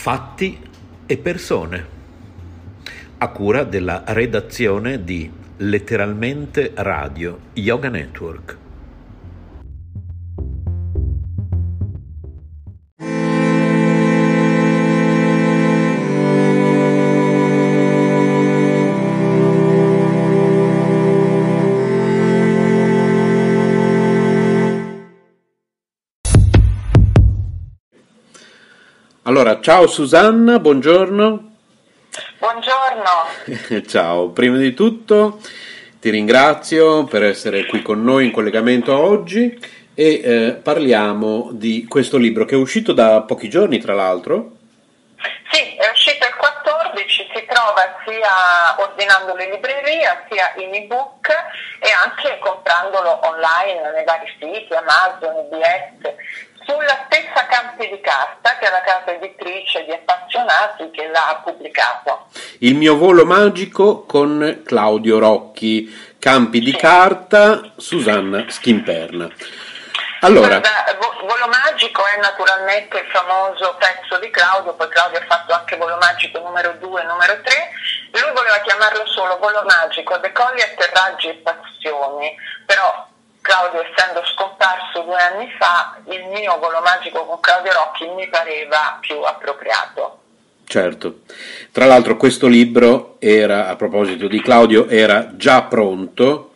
Fatti e persone a cura della redazione di Letteralmente Radio Yoga Network. Allora, ciao Susanna, buongiorno. Buongiorno. ciao, prima di tutto ti ringrazio per essere qui con noi in collegamento oggi e eh, parliamo di questo libro che è uscito da pochi giorni, tra l'altro. Sì, è uscito il 14, si trova sia ordinandolo in libreria, sia in ebook e anche comprandolo online nei vari siti, Amazon, IBS, sulla stessa Campi di Carta, che è la casa editrice di appassionati che l'ha pubblicato. Il mio volo magico con Claudio Rocchi, Campi di Sì. Carta, Susanna Schimperna. Allora, Guarda, Vo- Volo Magico è naturalmente il famoso pezzo di Claudio, poi Claudio ha fatto anche Volo Magico numero 2 e numero 3. Lui voleva chiamarlo solo Volo Magico, decolli, atterraggi e passioni, però Claudio essendo scomparso due anni fa, il mio Volo Magico con Claudio Rocchi mi pareva più appropriato. certo. Tra l'altro questo libro era, a proposito di Claudio, era già pronto.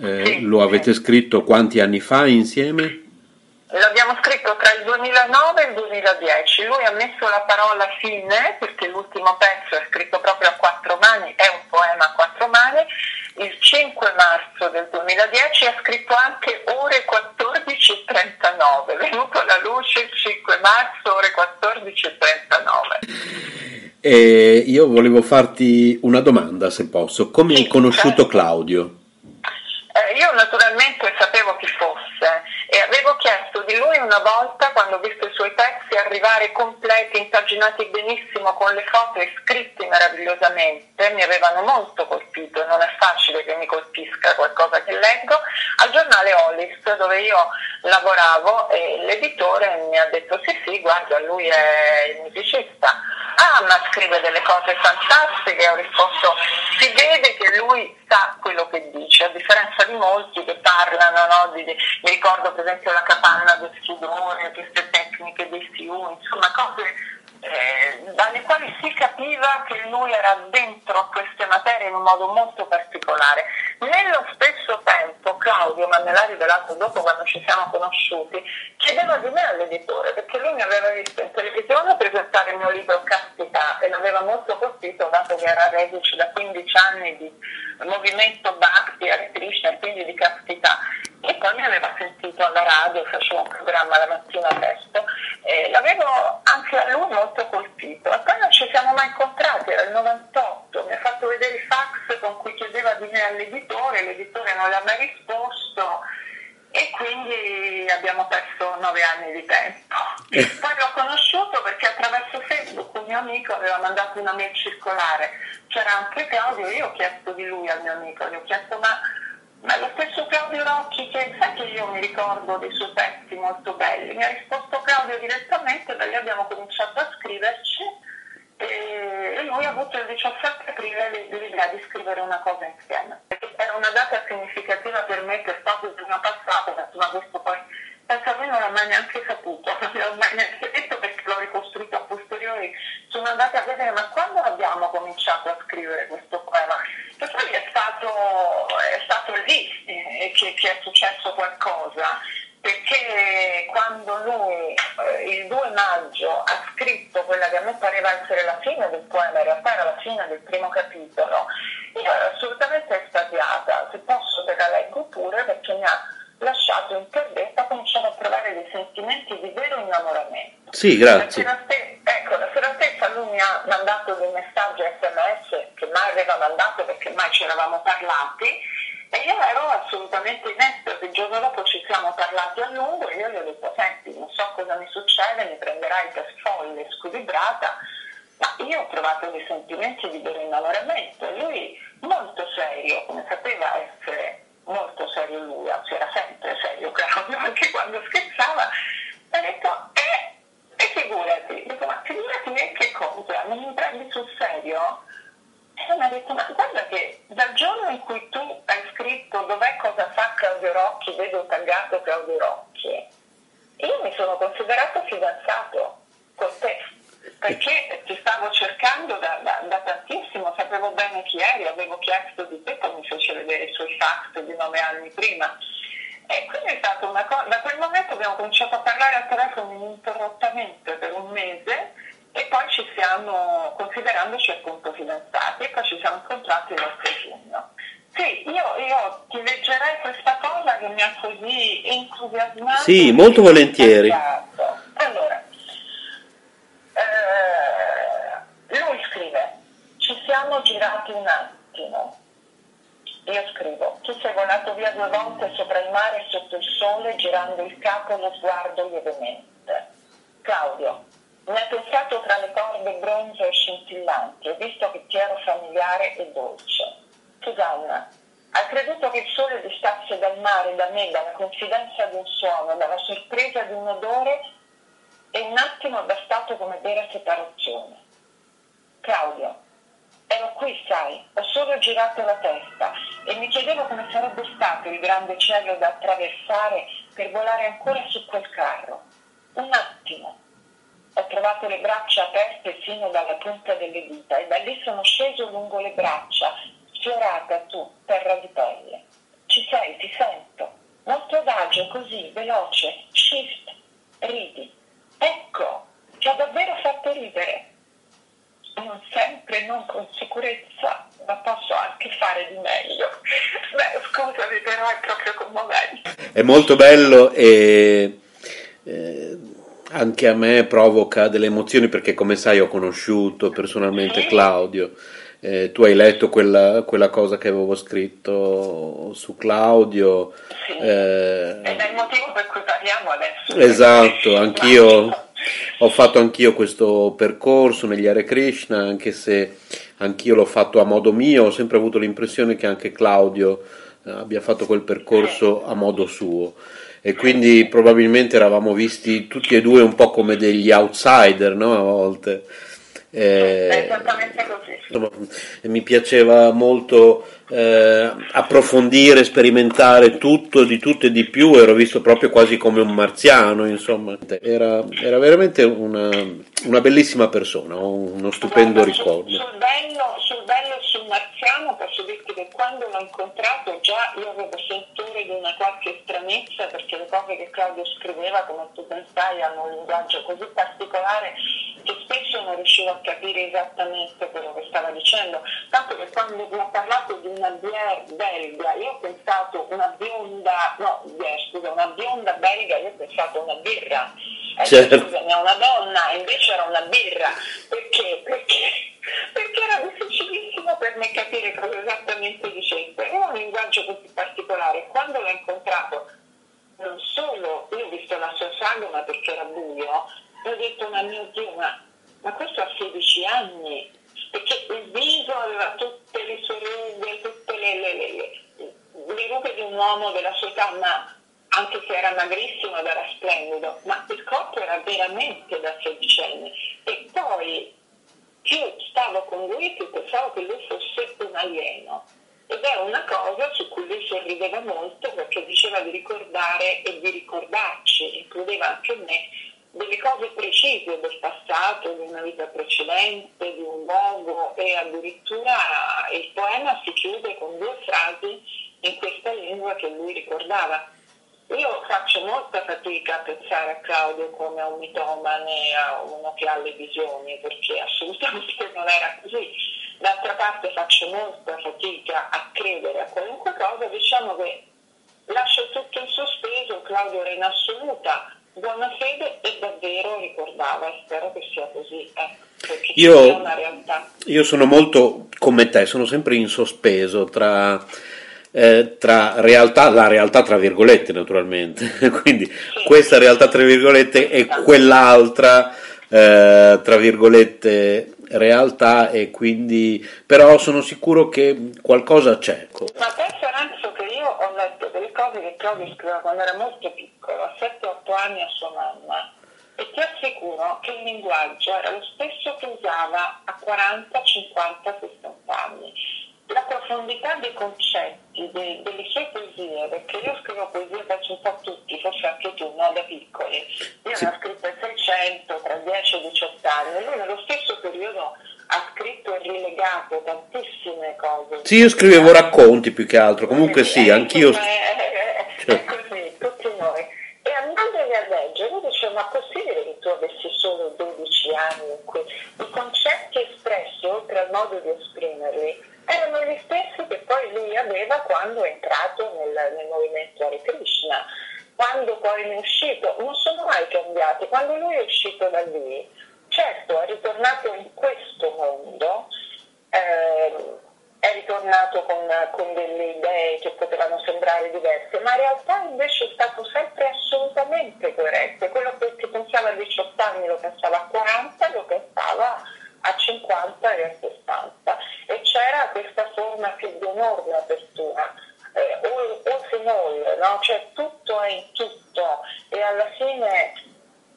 Eh, Sì, lo avete sì. scritto quanti anni fa insieme? L'abbiamo scritto tra il 2009 e il 2010, lui ha messo la parola fine perché l'ultimo pezzo è scritto proprio a quattro mani, è un poema a quattro mani, il 5 marzo del 2010 ha scritto anche ore 14.39, è venuto alla luce il 5 marzo ore 14.39. E io volevo farti una domanda, se posso. Come hai Sì, conosciuto certo. Claudio? Eh, io naturalmente di lui una volta, quando ho visto i suoi pezzi arrivare completi, impaginati benissimo, con le foto e scritti meravigliosamente, mi avevano molto colpito, non è facile che mi colpisca qualcosa che leggo, al giornale Olis dove io lavoravo e l'editore mi ha detto sì sì, guarda, lui è il musicista. Ah, ma scrive delle cose fantastiche, ho risposto, si vede che lui sa quello che dice, a differenza di molti che parlano, no, di- mi ricordo per esempio la capanna del sudore, queste tecniche dei fiumi, insomma cose eh, dalle quali si capiva che lui era dentro a queste materie in un modo molto particolare. Nello stesso tempo Claudio, ma me l'ha rivelato dopo quando ci siamo conosciuti, chiedeva di me all'editore perché lui mi aveva visto in televisione presentare il mio libro Castità e l'aveva molto colpito dato che era reduce da 15 anni di movimento Bhakti, Hare e quindi di castità e poi mi aveva sentito alla radio, facevo un programma la mattina presto e l'avevo anche a lui molto colpito. E poi non ci siamo mai incontrati, era il 98, mi ha fatto vedere i fax con cui chiedeva di me all'editore, l'editore non le ha mai risposto e quindi abbiamo perso nove anni di tempo. Poi l'ho conosciuto perché attraverso Facebook un mio amico aveva mandato una mail circolare, c'era anche Claudio, io ho chiesto di lui al mio amico, gli ho chiesto ma, ma lo stesso Claudio Rocchi che sai che io mi ricordo dei suoi pezzi molto belli, mi ha risposto Claudio direttamente, da lì abbiamo cominciato a scriverci e lui ha avuto il 17 aprile l'idea di scrivere una cosa insieme. Era una data significativa per me che è il giorno passato, ma questo poi penso a me non l'ho mai neanche saputo, non l'ho mai neanche detto perché l'ho ricostruito a posteriori, sono andata a vedere ma quando abbiamo cominciato a scrivere questo poema? E poi è stato, è successo qualcosa perché quando lui eh, il 2 maggio ha scritto quella che a me pareva essere la fine del poema, in realtà era la fine del primo capitolo, io ero assolutamente estasiata, se posso te la leggo pure perché mi ha lasciato interdetta, cominciato a provare dei sentimenti di vero innamoramento. Sì, grazie. La ecco, la sera stessa lui mi ha mandato dei messaggi sms che mai aveva mandato perché mai ci eravamo parlati assolutamente in estasi, il giorno dopo ci siamo parlati a lungo e io gli ho detto, senti, non so cosa mi succede, mi prenderai per folle, squilibrata, ma io ho provato dei sentimenti di vero innamoramento e lui molto serio, come sapeva essere molto serio lui, anzi era sempre serio Claudio, anche quando scherzava, mi ha detto, eh, e figurati, dico, ma figurati che cosa, non mi prendi sul serio? E mi ha detto, ma guarda che dal giorno in cui tu hai scritto dov'è cosa fa Claudio Rocchi, vedo taggato Claudio Rocchi, io mi sono considerato fidanzato con te, perché ti stavo cercando da, da, da tantissimo, sapevo bene chi eri, avevo chiesto di te, poi mi fece vedere i suoi fax di nove anni prima. E quindi è stata una cosa, da quel momento abbiamo cominciato a parlare al telefono ininterrottamente per un mese e poi ci siamo, considerandoci appunto fidanzati, e poi ci siamo incontrati l'8 giugno. Sì, io, io, ti leggerei questa cosa che mi ha così entusiasmato. Sì, molto volentieri. Allora, eh, lui scrive, ci siamo girati un attimo. Io scrivo, tu sei volato via due volte sopra il mare sotto il sole, girando il capo e lo sguardo lievemente. Claudio, mi hai pensato tra le corde bronzo e scintillanti, ho visto che ti ero familiare e dolce. Susanna, hai creduto che il sole distasse dal mare, da me, dalla confidenza di un suono, dalla sorpresa di un odore e un attimo è bastato come vera separazione. Claudio, ero qui, sai, ho solo girato la testa e mi chiedevo come sarebbe stato il grande cielo da attraversare per volare ancora su quel carro. Un attimo. Ho trovato le braccia aperte fino dalla punta delle dita e da lì sono sceso lungo le braccia, sfiorata tu, terra di pelle. Ci sei, ti sento. Molto adagio, così, veloce, shift, ridi. Ecco, ti ho davvero fatto ridere non sempre, non con sicurezza, ma posso anche fare di meglio. Beh, scusami, però è proprio commovente. È molto bello e anche a me provoca delle emozioni perché, come sai, ho conosciuto personalmente Claudio. Eh, tu hai letto quella, quella, cosa che avevo scritto su Claudio. Sì. Eh, Ed è il motivo per cui parliamo adesso. Esatto, anch'io ho fatto anch'io questo percorso negli Hare Krishna, anche se anch'io l'ho fatto a modo mio, ho sempre avuto l'impressione che anche Claudio eh, abbia fatto quel percorso a modo suo e quindi probabilmente eravamo visti tutti e due un po' come degli outsider no? a volte. Eh. Insomma, mi piaceva molto eh, approfondire, sperimentare tutto, di tutto e di più, ero visto proprio quasi come un marziano, insomma, era, era veramente una, una, bellissima persona, uno stupendo ricordo. Sul, bello, sul bello e sul marziano posso dirti quando l'ho incontrato già io avevo sentore di una qualche stranezza perché le cose che Claudio scriveva, come tu ben sai, hanno un linguaggio così particolare che spesso non riuscivo a capire esattamente quello che stava dicendo, tanto che quando mi ha parlato di una bière belga, io ho pensato una bionda, no, bière, scusa, una bionda belga, io ho pensato una birra. Eh, certo. Scusami, una donna, invece era una birra. Perché? Perché, me capire cosa esattamente dicesse. Era un linguaggio così particolare. Quando l'ho incontrato, non solo io ho visto la sua sagoma perché era buio, ho detto, ma mio Dio, ma, ma questo ha 16 anni, perché il viso aveva tutte le sue rughe, tutte le, le, le, le rughe di un uomo della sua età, ma anche se era magrissimo ed era splendido, ma il corpo era veramente da sedicenne. E poi più stavo con lui, più pensavo che lui fosse un alieno. ed è una cosa su cui lui sorrideva molto perché diceva di ricordare e di ricordarci, includeva anche me, delle cose precise del passato, di una vita precedente, di un luogo e addirittura il poema si chiude con due frasi in questa lingua che lui ricordava. Io faccio molta fatica a pensare a Claudio come a un mitomane, a uno che ha le visioni, perché assolutamente non era così. D'altra parte faccio molta fatica a credere a qualunque cosa, diciamo che lascio tutto in sospeso, Claudio era in assoluta buona fede e davvero ricordava e spero che sia così. Eh, io, io sono molto come te, sono sempre in sospeso tra eh, tra realtà, la realtà tra virgolette naturalmente, quindi sì. questa realtà tra virgolette e quell'altra eh, tra virgolette realtà e quindi però sono sicuro che qualcosa c'è. Ma pensa Renzo che io ho letto delle cose che Claudio scriveva quando era molto piccolo, a 7-8 anni a sua mamma e ti assicuro che il linguaggio era lo stesso che usava a 40, 50, 60 anni profondità dei concetti, de, delle sue poesie, perché io scrivo poesie, faccio un po' tutti, forse anche tu, no? da piccoli. Io sì. ne ho scritte 600 tra 10 e 18 anni, lui nello stesso periodo ha scritto e rilegato tantissime cose. Sì, io scrivevo racconti più che altro, comunque sì, sì anch'io... È, è, è, così, tutti noi. E andandoli a leggere, io dicevo, ma possibile che tu avessi solo 12 anni in cui i concetti espressi, oltre al modo di esprimerli, erano gli stessi che poi lui aveva quando è entrato nel, nel movimento Hare Krishna, quando poi ne è uscito, non sono mai cambiati. Quando lui è uscito da lì, certo è ritornato in questo mondo, eh, è ritornato con, con, delle idee che potevano sembrare diverse, ma in realtà invece è stato sempre assolutamente coerente. Quello che pensava a 18 anni lo pensava a 40, lo pensava a 50 e a 60 e c'era questa forma più di enorme apertura, eh, all, all in all, no? cioè tutto è in tutto e alla fine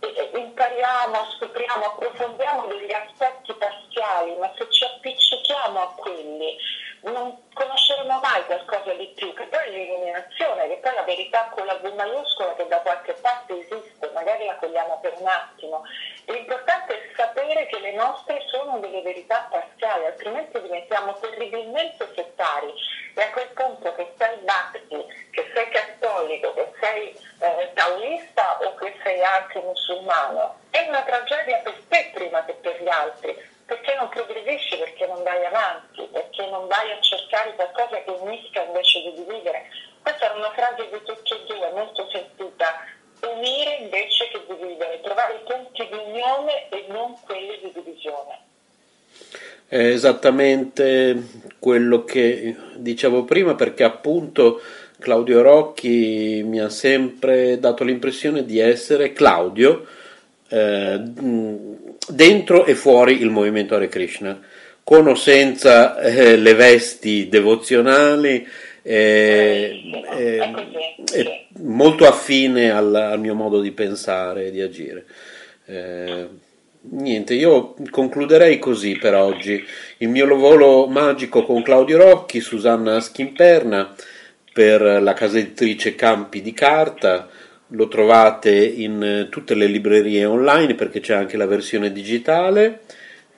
eh, impariamo, scopriamo, approfondiamo degli aspetti parziali, ma se ci appiccichiamo a quelli non conosceremo mai qualcosa di più, che poi è l'illuminazione, che poi la verità con la V maiuscola da qualche parte esiste, magari la cogliamo per un attimo. L'importante è sapere che le nostre sono delle verità parziali, altrimenti diventiamo terribilmente settari e a quel punto che sei bhakti, che sei cattolico, che sei eh, taoista o che sei anche musulmano, è una tragedia per te prima che per gli altri perché non progredisci, perché non vai avanti, perché non vai a cercare qualcosa che unisca invece di dividere. Questa è una frase di tutti e due, molto sentita, unire invece che dividere, trovare i punti di unione e non quelli di divisione. È esattamente quello che dicevo prima perché appunto Claudio Rocchi mi ha sempre dato l'impressione di essere Claudio eh, dentro e fuori il movimento Hare Krishna, con o senza eh, le vesti devozionali, eh, è molto affine al, al, mio modo di pensare e di agire. Eh, niente, io concluderei così per oggi. Il mio volo magico con Claudio Rocchi, Susanna Schimperna per la casa editrice Campi di Carta lo trovate in eh, tutte le librerie online perché c'è anche la versione digitale.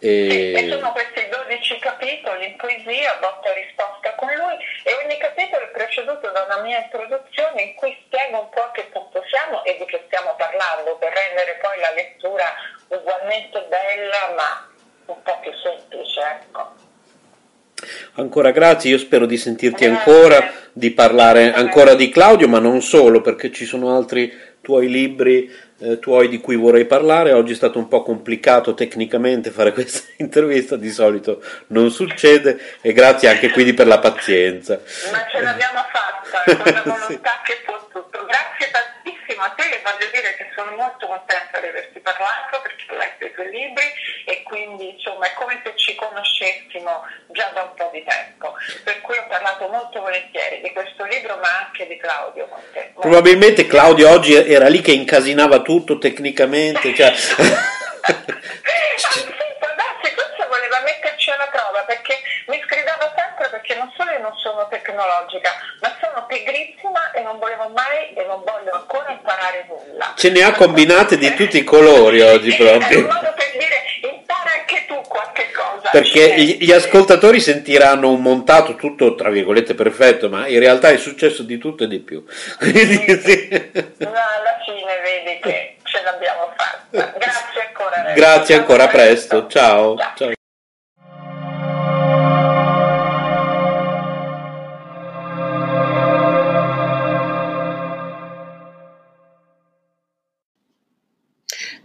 E... e sono questi 12 capitoli in poesia, botta e risposta con lui e ogni capitolo è preceduto da una mia introduzione in cui spiego un po' a che punto siamo e di che stiamo parlando per rendere poi la lettura ugualmente bella ma un po' più semplice. Ecco. Ancora grazie, io spero di sentirti ancora, di parlare ancora di Claudio, ma non solo, perché ci sono altri tuoi libri eh, tuoi di cui vorrei parlare. Oggi è stato un po' complicato tecnicamente fare questa intervista, di solito non succede, e grazie anche quindi per la pazienza. Ma ce l'abbiamo fatta, con la volontà sì. che può tutto. Grazie tantissimo a te e voglio dire che sono molto contenta di averti parlato perché ho letto i tuoi libri e quindi insomma è come se ci conoscessimo già da un po' di tempo, per cui ho parlato molto volentieri di questo libro ma anche di Claudio con te. Probabilmente Claudio oggi era lì che incasinava tutto tecnicamente. Cioè... Voleva metterci alla prova perché mi scriveva sempre perché non solo io non sono tecnologica, ma sono pigrissima e non volevo mai e non voglio ancora imparare nulla. Ce ne ha combinate di tutti i colori oggi proprio. È un modo per dire impara anche tu qualche cosa. Perché gli, ascoltatori sentiranno un montato tutto tra virgolette perfetto, ma in realtà è successo di tutto e di più. Quindi, sì. No, alla fine vedi che ce l'abbiamo fatta. Grazie ancora. Grazie ancora, a presto. Ciao. Ciao.